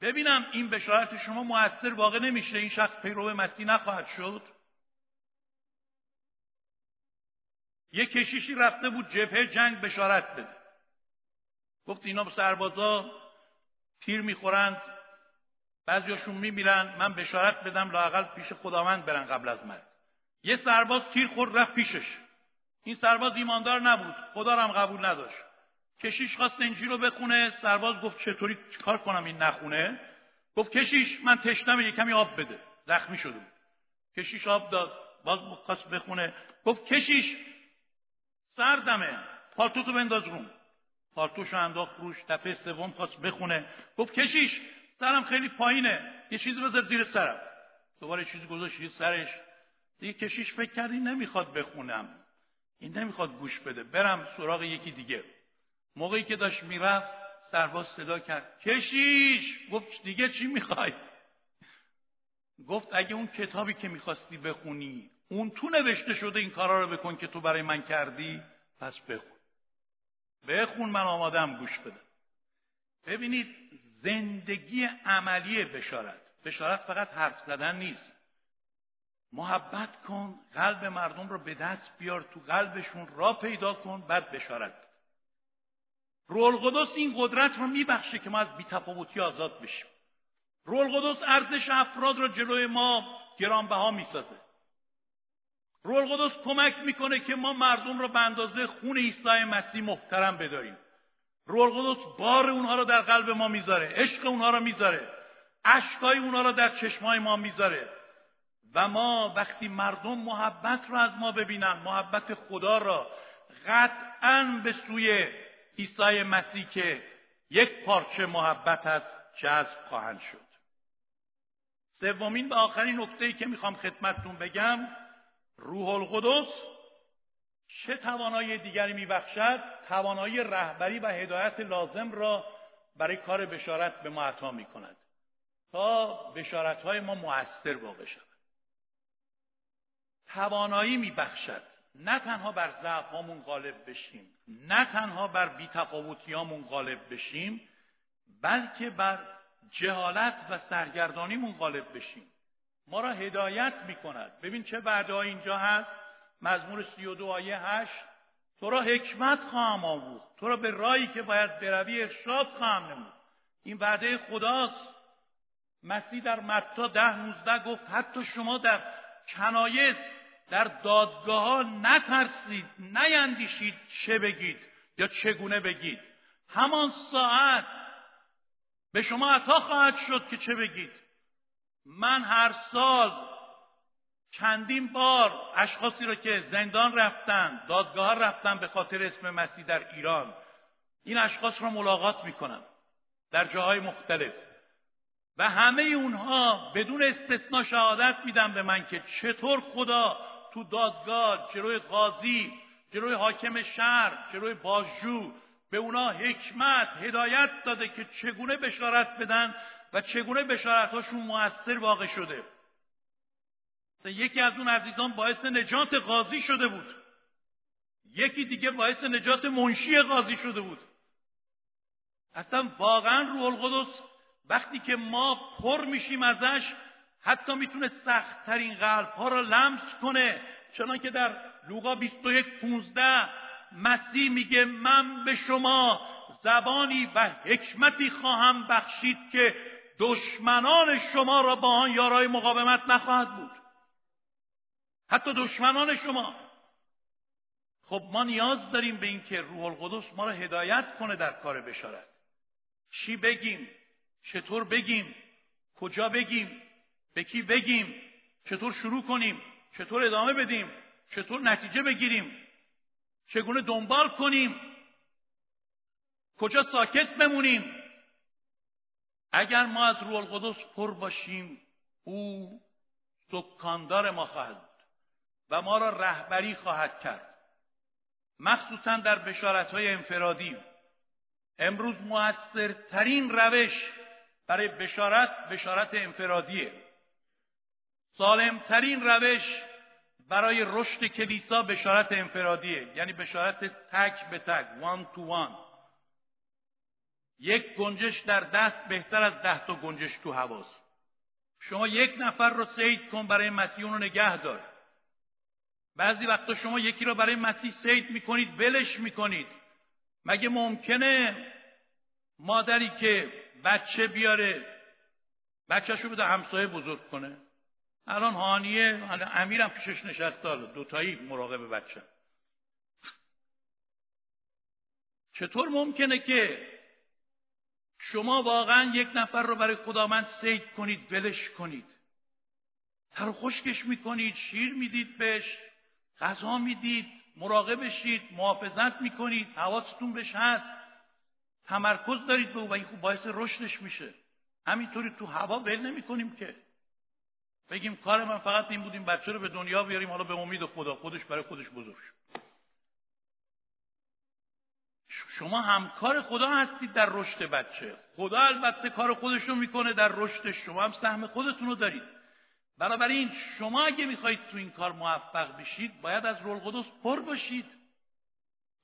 ببینم این بشارت شما موثر واقع نمیشه؟ این شخص پیرو مسیح نخواهد شد. یه کشیشی رفته بود جبهه جنگ بشارت بده. گفت اینا سربازا تیر می‌خورند. بعضیاشون میمیرن من بشارت بدم لاقل پیش خداوند برن قبل از مرگ. یه سرباز تیر خورد رفت پیشش. این سرباز ایماندار نبود خدا هم قبول نداشت. کشیش خواست انجیل رو بخونه سرباز گفت چطوری چیکار کنم این نخونه؟ گفت کشیش من تشنم یه کمی آب بده. زخمی شده کشیش آب داد باز خواست بخونه. گفت کشیش سردمه پالتوتو بنداز روم. پالتوش رو انداخت روش دفعه سوم خواست بخونه. گفت کشیش سرم خیلی پایینه. یه چیزی بذار زیر سرم. دوباره چیزی گذاشت سرش. دیگه کشیش فکر کردی نمی‌خواد بخونم. این نمی‌خواد گوش بده. برم سراغ یکی دیگه. موقعی که داشت می‌رفت سرباز صدا کرد. کشیش! گفت دیگه چی می‌خوای؟ گفت اگه اون کتابی که می‌خواستی بخونی اون تو نوشته شده این کارا رو بکن که تو برای من کردی پس بخون. بخون من آمادم گوش بده. ببینید زندگی عملی بشارت. بشارت فقط حرف زدن نیست. محبت کن قلب مردم رو به دست بیار تو قلبشون را پیدا کن بعد بشارت. رول قدس این قدرت رو میبخشه که ما از بیتفاوتی آزاد بشیم. رول قدس ارزش افراد رو جلوی ما گرانبها می‌سازه. رول قدس کمک می‌کنه که ما مردم رو به اندازه خون عیسی مسیح محترم بداریم. رول قدس بار اونها رو در قلب ما می‌ذاره عشق اونها رو می‌ذاره اشکای اونها رو در چشمای ما می‌ذاره. و ما وقتی مردم محبت رو از ما ببینن محبت خدا را قطعا به سوی عیسی مسیح که یک پارچه محبت از جذب خواهند شد. سومین و آخرین نکته که می‌خوام خدمتتون بگم روح القدس چه توانایی دیگری میبخشد توانایی رهبری و هدایت لازم را برای کار بشارت به ما عطا می‌کند تا بشارت های ما موثر واقع شود. توانایی میبخشد. نه تنها بر ضعف غالب بشیم نه تنها بر بیتفاوتیامون غالب بشیم بلکه بر جهالت و سرگردانیمون غالب بشیم. ما را هدایت می‌کند. ببین چه وعده اینجا هست. مزمور سی و دو آیه هشت تو را حکمت خواهم آموخت. تو را به رایی که باید بروی ارشاد خواهم نمود. این وعده خداست. مسیح در متا ده نوزده گفت حتی شما در کنایس در دادگاه ها نترسید نیندیشید چه بگید یا چگونه بگید. همان ساعت به شما عطا خواهد شد که چه بگید. من هر سال چندین بار اشخاصی را که زندان رفتن دادگاه رفتن به خاطر اسم مسیح در ایران. این اشخاص را ملاقات می‌کنم در جاهای مختلف. و همه اونها بدون استثنا شهادت میدن به من که چطور خدا تو دادگاه جلوی قاضی جلوی حاکم شهر جلوی بازجو به اونا حکمت هدایت داده که چگونه بشارت بدن و چگونه بشارتهاشون موثر واقع شده. یکی از اون عزیزان باعث نجات قاضی شده بود. یکی دیگه باعث نجات منشی قاضی شده بود. اصلا واقعا روح القدس وقتی که ما پر میشیم ازش حتی می‌تونه سختترین قلب ها را لمس کنه. چنان که در لوقا 21 15 مسیح میگه من به شما زبانی و حکمتی خواهم بخشید که دشمنان شما را با آن یارای مقاومت نخواهد بود. حتی دشمنان شما. خب ما نیاز داریم به اینکه روح القدس ما را هدایت کنه در کار بشارت. چی بگیم؟ چطور بگیم؟ کجا بگیم؟ به کی بگیم؟ چطور شروع کنیم؟ چطور ادامه بدیم؟ چطور نتیجه بگیریم؟ چگونه دنبال کنیم؟ کجا ساکت بمونیم؟ اگر ما از روح القدس پر باشیم او سکاندار ما خواهد و ما را رهبری خواهد کرد. مخصوصا در بشارت های انفرادی. امروز موثرترین روش برای بشارت بشارت انفرادیه. سالمترین روش برای رشد کلیسا بشارت انفرادیه. یعنی بشارت تک به تک وان تو وان یک گنجش در دست بهتر از ده تا گنجش تو هواست شما یک نفر رو سید کن برای مسیح رو نگه دار. بعضی وقتا شما یکی رو برای مسیح سید می‌کنید ولش می‌کنید. مگه ممکنه مادری که بچه بیاره بچهش رو بده همسایه بزرگ کنه؟ الان هانیه امیرم پیشش نشسته دوتایی مراقب بچه. چطور ممکنه که شما واقعا یک نفر رو برای خداوند سید کنید ولش کنید؟ تر خشکش می‌کنید شیر می‌دید بهش. غذا می‌دید مراقبشید محافظت می‌کنید حواستون بهش هست. تمرکز دارید به او و این خوب باعث رشدش میشه. همینطوری تو هوا ول نمی‌کنیم که. بگیم کار من فقط این بود این بچه رو به دنیا بیاریم حالا به امید خدا خودش برای خودش بزرگ شما همکار خدا هستید در رشد بچه. خدا البته کار خودش رو می‌کنه در رشد شما. هم سهم خودتون رو دارید. بنابراین شما اگه می‌خواهید تو این کار موفق بشید باید از رول قدس پر باشید.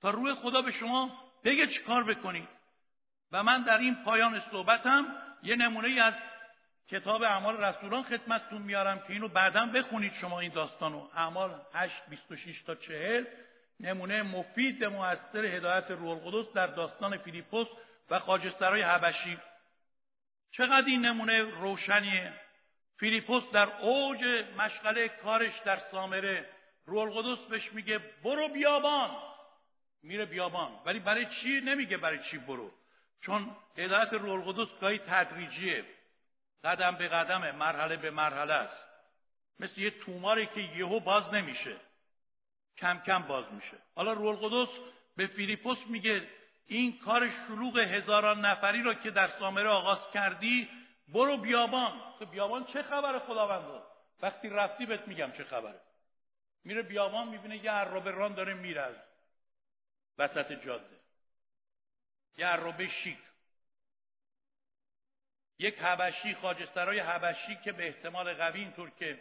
تا روی خدا به شما بگه چی کار بکنید. و من در این پایان صحبتم یه نمونه از کتاب اعمال رسولان خدمتتون میارم که اینو بعدا بخونید شما این داستانو. اعمال 8 26 تا 40 نمونه مفید موثر هدایت روح القدس در داستان فیلیپوس و خاجسترای حبشی. چقدر این نمونه روشنیه؟ فیلیپوس در اوج مشغله کارش در سامره. روح القدس بهش میگه برو بیابان. میره بیابان. ولی برای چی نمیگه برای چی برو؟ چون هدایت روح القدس گاهی تدریجیه. قدم به قدمه مرحله به مرحله است. مثل یه توماری که یهو باز نمیشه. کم کم باز میشه. حالا روح القدس به فیلیپوس میگه این کار شلوغ هزاران نفری را که در سامره آغاز کردی برو بیابان. خب بیابان چه خبره خداوند؟ وقتی رفتی بهت میگم چه خبره. میره بیابان می‌بینه یه عرابه ران داره میره از وسط جاده. یه عرابه شیک. یک حبشی خاجسترای حبشی که به احتمال قوی اینطور که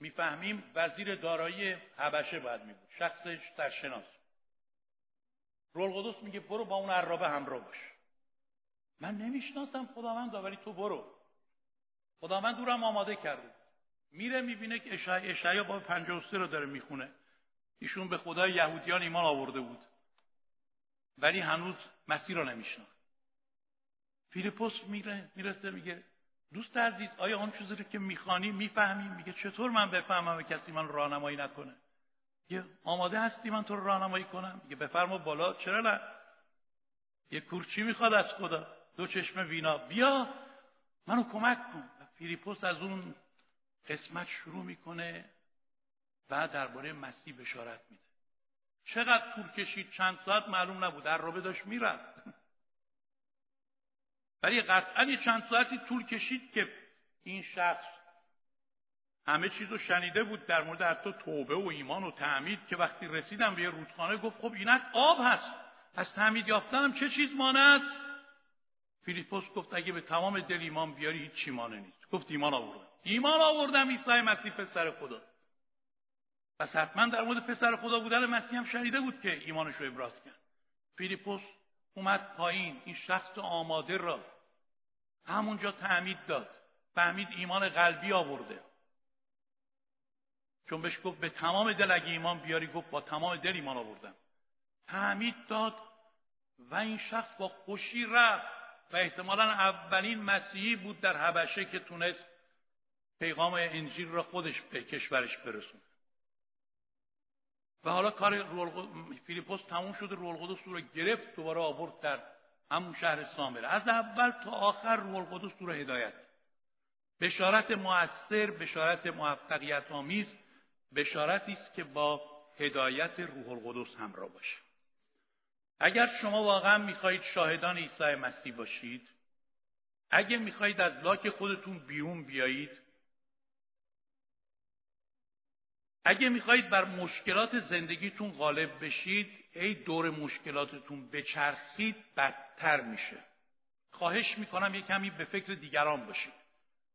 می‌فهمیم وزیر دارایی حبشه باید میبود. شخصش سرشناس. رول قدس میگه برو با اون عرابه همراه باش. من نمی‌شناسم خداوند ولی تو برو. خداوند دورم آماده کرده. میره می‌بینه که اشعیا با 53 رو داره می‌خونه. ایشون به خدای یهودیان ایمان آورده بود. ولی هنوز مسیر رو نمیشناخت. فیلیپوس میره می‌رسه میگه دوست عزیز آیا آن چیزی رو که می‌خوانی می‌فهمی؟ میگه چطور من بفهمم و کسی من راهنمایی نکنه؟ یه آماده هستی من تو راهنمایی کنم؟ میگه بفرما بالا. چرا نه؟ یه کورچی می‌خواد از خدا. دو چشم وینا. بیا منو کمک کن. فیلیپوس از اون قسمت شروع می‌کنه و درباره مسیح بشارت میده. چقدر طول کشید؟ چند ساعت؟ معلوم نبود. در رابه داشت می‌رفت. ولی قطعا چند ساعتی طول کشید که این شخص همه چیز رو شنیده بود در مورد حتی توبه و ایمان و تعمید که وقتی رسیدم به یه رودخانه گفت خب اینک آب هست. از تعمید یافتنم چه چیز مانه است فیلیپوس گفت اگه به تمام دل ایمان بیاری هیچ چی مانه نیست. گفت ایمان آوردم. ایمان آوردم عیسی مسیح پسر خدا. پس حتما در مورد پسر خدا بودن مسیح هم شنیده بود که ایمانش رو ابراز کرد. فیلیپوس اومد پایین این شخص آماده را همونجا تعمید داد. فهمید ایمان قلبی آورده. چون بهش گفت به تمام دل اگه ایمان بیاری گفت با تمام دل ایمان آوردم. تعمید داد و این شخص با خوشی رفت. و احتمالا اولین مسیحی بود در حبشه که تونست پیغام انجیل را خودش به کشورش برسونه. و حالا کار فیلیپوس تموم شده رول قدس رو گرفت دوباره آورد در همون شهر سامره از اول تا آخر رول قدس رو هدایت بشارت موثر بشارت موفقیت آمیز بشارتی است که با هدایت روح القدس همراه باشه. اگر شما واقعا می‌خواهید شاهدان عیسی مسیح باشید اگه می‌خواهید از لاک خودتون بیرون بیایید اگه می‌خواهید بر مشکلات زندگیتون غالب بشید ای دور مشکلاتتون بچرخید بدتر میشه. خواهش می‌کنم یه کمی به فکر دیگران باشید.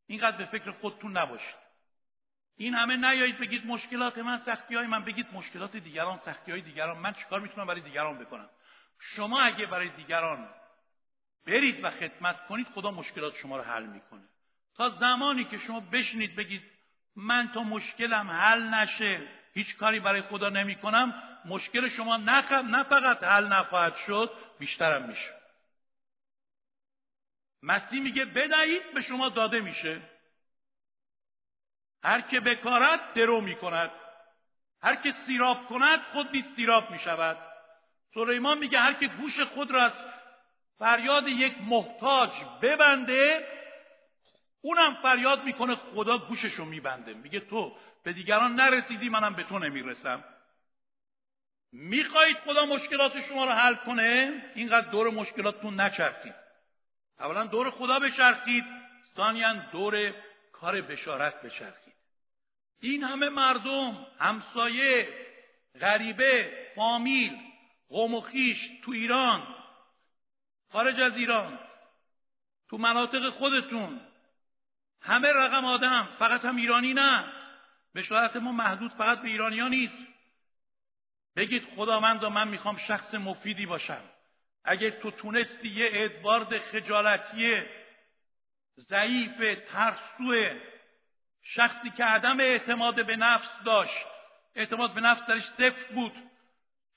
اینقدر به فکر خودتون نباشید. این همه نیایید بگید مشکلات من سختی های من. بگید مشکلات دیگران سختی های دیگران. من چیکار می‌تونم برای دیگران بکنم؟ شما اگه برای دیگران برید و خدمت کنید خدا مشکلات شما رو حل می‌کنه. تا زمانی که شما بشنید بگید من تا مشکلم حل نشه هیچ کاری برای خدا نمی کنم مشکل شما نخ... نه فقط حل نخواهد شد بیشترم میشه. مسیح میگه بدهید به شما داده میشه. هر که بکارد درو می‌کند. هر که سیراب کند خود نیز سیراب می‌شود. سلیمان میگه هر که گوش خود را از فریاد یک محتاج ببنده اونم فریاد می‌کنه خدا گوششو میبنده. میگه تو به دیگران نرسیدی منم به تو نمی‌رسم. می‌خواهید خدا مشکلات شما رو حل کنه؟ اینقدر دور مشکلاتتون نچرخید. اولا دور خدا بچرخید ثانیا دور کار بشارت بچرخید. این همه مردم همسایه غریبه فامیل قوم و خیش تو ایران خارج از ایران تو مناطق خودتون. همه رقم آدم فقط هم ایرانی نه. بشارت ما محدود فقط به ایرانی ها نیست. بگید خداوند من می‌خوام شخص مفیدی باشم. اگه تو تونستی یه ادوارد خجالتی ضعیف ترسو شخصی که عدم اعتماد به نفس داشت. اعتماد به نفس درش صفر بود.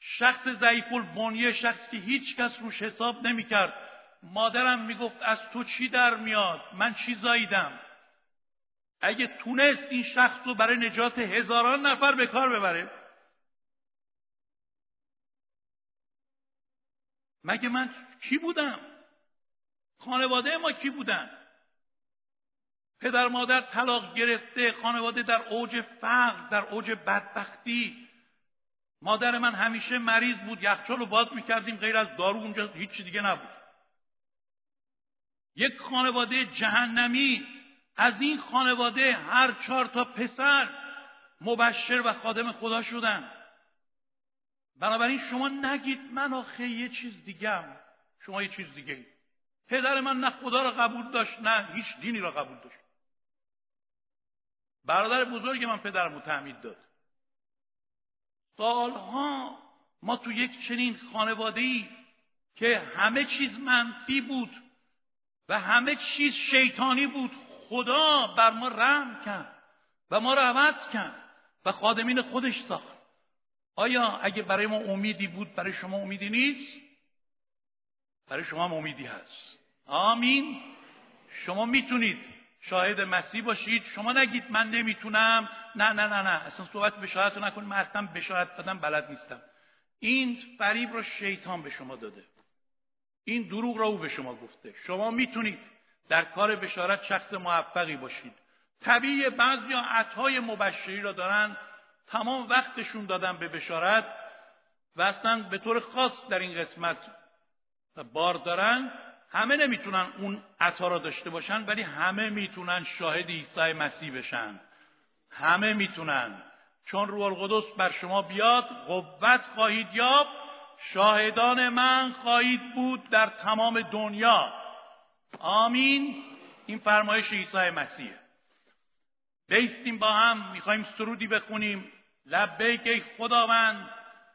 شخص ضعیف البنیه شخصی که هیچ کس روش حساب نمی‌کرد. مادرم می‌گفت از تو چی در میاد؟ من چی زاییدم؟ اگه تونست این شخص رو برای نجات هزاران نفر به کار ببره. مگه من کی بودم؟ خانواده ما کی بودن؟ پدر مادر طلاق گرفته خانواده در اوج فقر در اوج بدبختی. مادر من همیشه مریض بود یخچال رو باز می‌کردیم غیر از دارو اونجا هیچ دیگه نبود. یک خانواده جهنمی از این خانواده هر چهار تا پسر مبشر و خادم خدا شدن. بنابراین شما نگید من آخه یه چیز دیگم شما یه چیز دیگه پدر من نه خدا را قبول داشت نه هیچ دینی را قبول داشت. برادر بزرگ من پدرمو تعمید داد. سالها ما تو یک چنین خانواده ای که همه چیز منفی بود و همه چیز شیطانی بود خدا بر ما رحم کرد و ما را عوض کرد و خادمین خودش ساخت. آیا اگه برای ما امیدی بود برای شما امیدی نیست؟ برای شما هم امیدی هست. آمین. شما می‌تونید شاهد مسیح باشید. شما نگید من نمی‌تونم. نه نه نه نه. اصلا صحبت بشارت رو نکنید. من اصلا بشارت دادم بلد نیستم. این فریب رو شیطان به شما داده. این دروغ را او به شما گفته. شما می‌تونید در کار بشارت شخص موفقی باشید. طبیعی بعضی عطای مبشری را دارن. تمام وقتشون دادن به بشارت و اصلا به طور خاص در این قسمت بار دارن. همه نمی‌تونن اون عطا را داشته باشن ولی همه می‌تونن شاهد عیسی مسیح بشن. همه می‌تونن. چون روح القدس بر شما بیاد قوت خواهید یافت شاهدان من خواهید بود در تمام دنیا. آمین. این فرمایش عیسی مسیح. بیستیم با هم می‌خوایم سرودی بخونیم. لبیک ای خداوند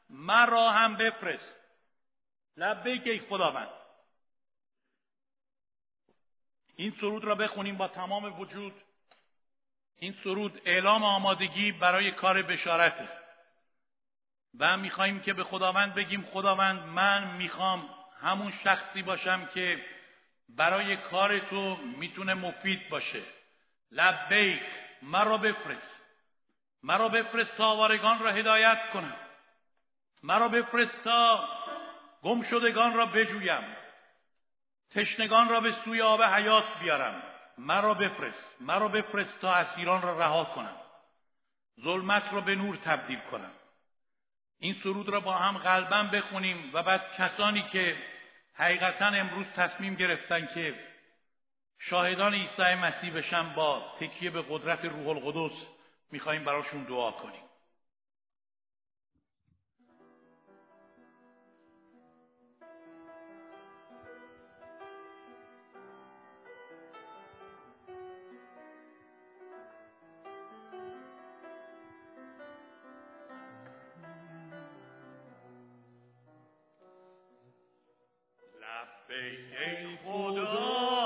مرا هم بفرست. لبیک ای خداوند. این سرود را بخونیم با تمام وجود. این سرود اعلام آمادگی برای کار بشارته و می‌خواهیم که به خداوند بگیم خداوند من می‌خوام همون شخصی باشم که برای کار تو می‌تونه مفید باشه. لبیک مرا بفرست. مرا بفرست تا آوارگان را هدایت کنم. مرا بفرست تا گم شدگان را بجویم. تشنگان را به سوی آب حیات بیارم. مرا بفرست. مرا بفرست تا اسیران را رها کنم. ظلمت را به نور تبدیل کنم. این سرود را با هم قلبا بخونیم و بعد کسانی که حقیقتا امروز تصمیم گرفتن که شاهدان عیسی مسیح بشن با تکیه به قدرت روح القدس می‌خواهیم براشون دعا کنیم. ای خداوند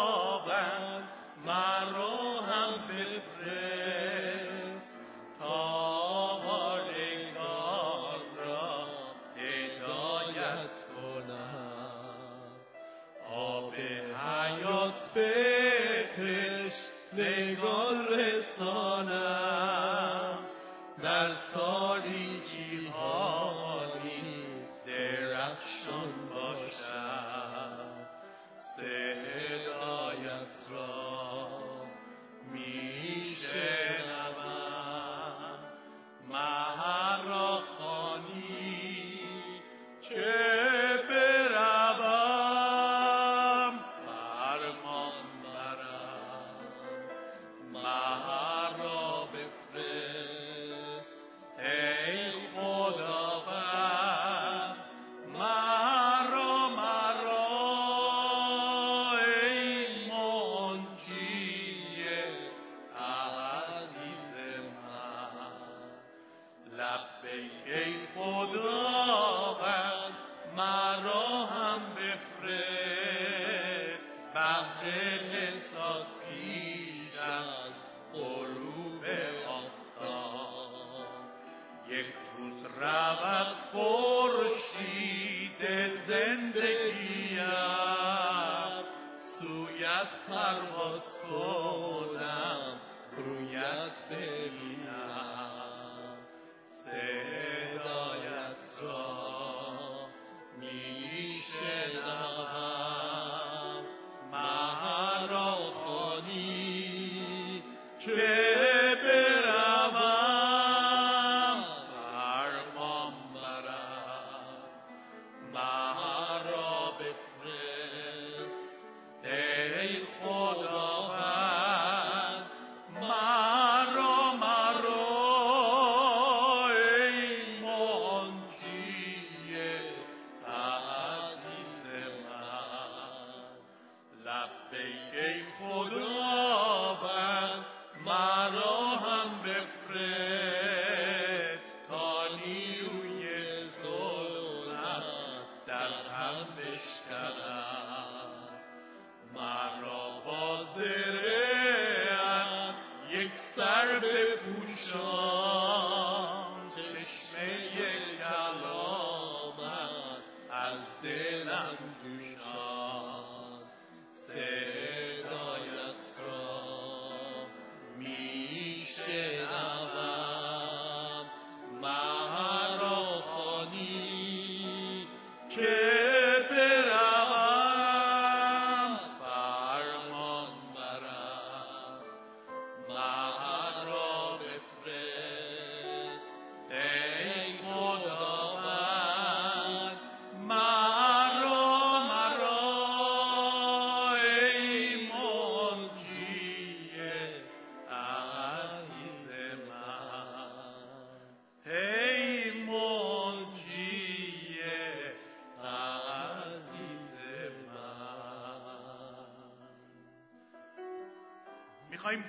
ای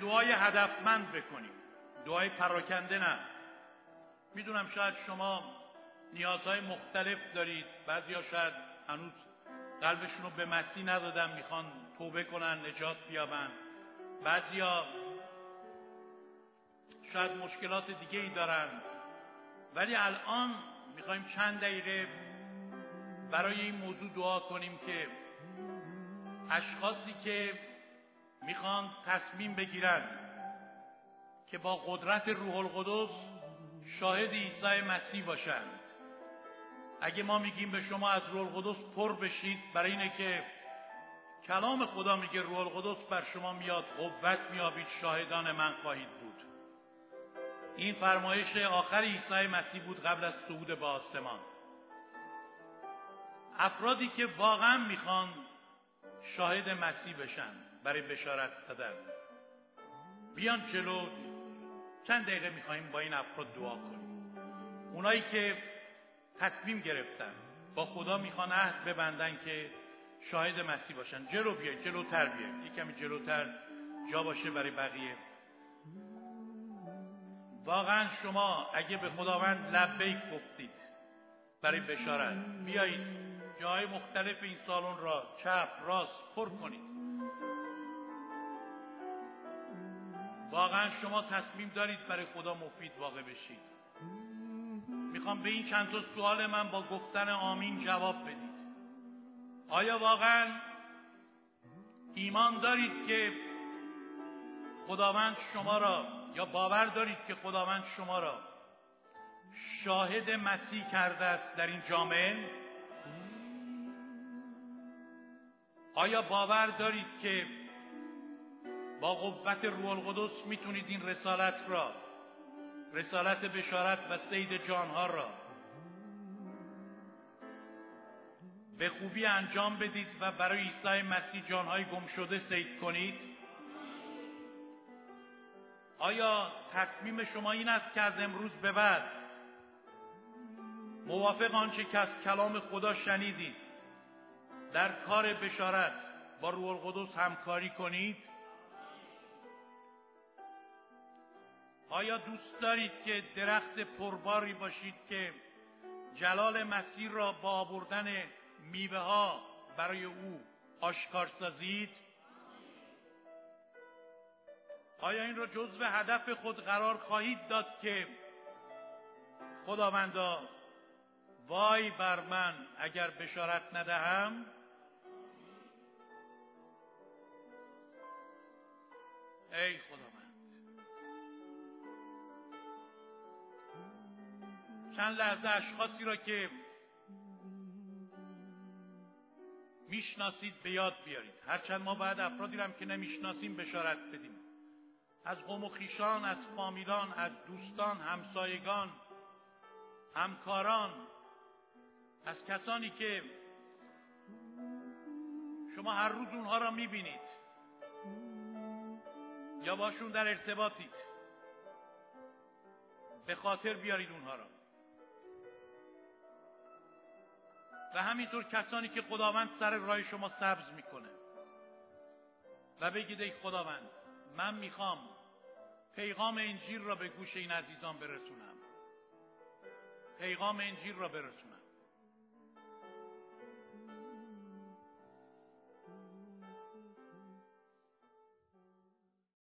دعای هدفمند بکنیم. دعای پراکنده نه. می‌دونم شاید شما نیازهای مختلف دارید. بعضیا شاید هنوز قلبشون رو به مسیح ندادن می‌خوان توبه کنن نجات بیابن. بعضیا شاید مشکلات دیگه ای دارن. ولی الان می‌خوایم چند دقیقه برای این موضوع دعا کنیم که اشخاصی که می‌خوان تصمیم بگیرن که با قدرت روح القدس شاهد عیسی مسیح باشند اگه ما میگیم به شما از روح القدس پر بشید برای اینه که کلام خدا میگه روح القدس بر شما میاد قوت میابید شاهدان من خواهید بود. این فرمایش آخر عیسی مسیح بود قبل از صعود به آسمان. افرادی که واقعا می‌خوان شاهد مسیح بشن. برای بشارت دادن. بیان جلو. چند دقیقه می‌خواهیم با این افراد دعا کنیم. اونایی که تصمیم گرفتن با خدا می‌خوان عهد ببندن که شاهد مسیح باشن. جلو بیاید جلوتر بیاید یک کمی جلوتر جا باشه برای بقیه. واقعا شما اگه به خداوند لبیک گفتید برای بشارت بیایید. جای مختلف این سالن را چپ راست پر کنید. واقعا شما تصمیم دارید برای خدا مفید واقع بشید. می‌خوام به این چند تا سوال من با گفتن آمین جواب بدید. آیا واقعا ایمان دارید که خداوند شما را یا باور دارید که خداوند شما را شاهد مسیح کرده است در این جامعه؟ آیا باور دارید که با قوت روح القدس می‌تونید این رسالت را رسالت بشارت و سید جانها را به خوبی انجام بدید و برای عیسی مسیح جانهای گم شده سید کنید. آیا تصمیم شما این است که از امروز به بعد موافق آنچه که از کلام خدا شنیدید در کار بشارت با روح القدس همکاری کنید؟ آیا دوست دارید که درخت پرباری باشید که جلال مسیح را با آوردن میوه ها برای او آشکار سازید؟ آیا این را جزو هدف خود قرار خواهید داد که خداوندا وای بر من اگر بشارت ندهم؟ ای خدا. چند لحظه اشخاصی را که می‌شناسید به یاد بیارید. هرچند ما باید افرادی را هم که نمی‌شناسیم بشارت بدیم. از قوم و خیشان از فامیلان از دوستان همسایگان همکاران از کسانی که شما هر روز اونها را می‌بینید یا باشون در ارتباطید. به خاطر بیارید اونها را. و همینطور کسانی که خداوند سر راه شما سبز می‌کنه. و بگید ای خداوند من می‌خوام پیغام انجیل را به گوش این عزیزان برسونم. پیغام انجیل را برسونن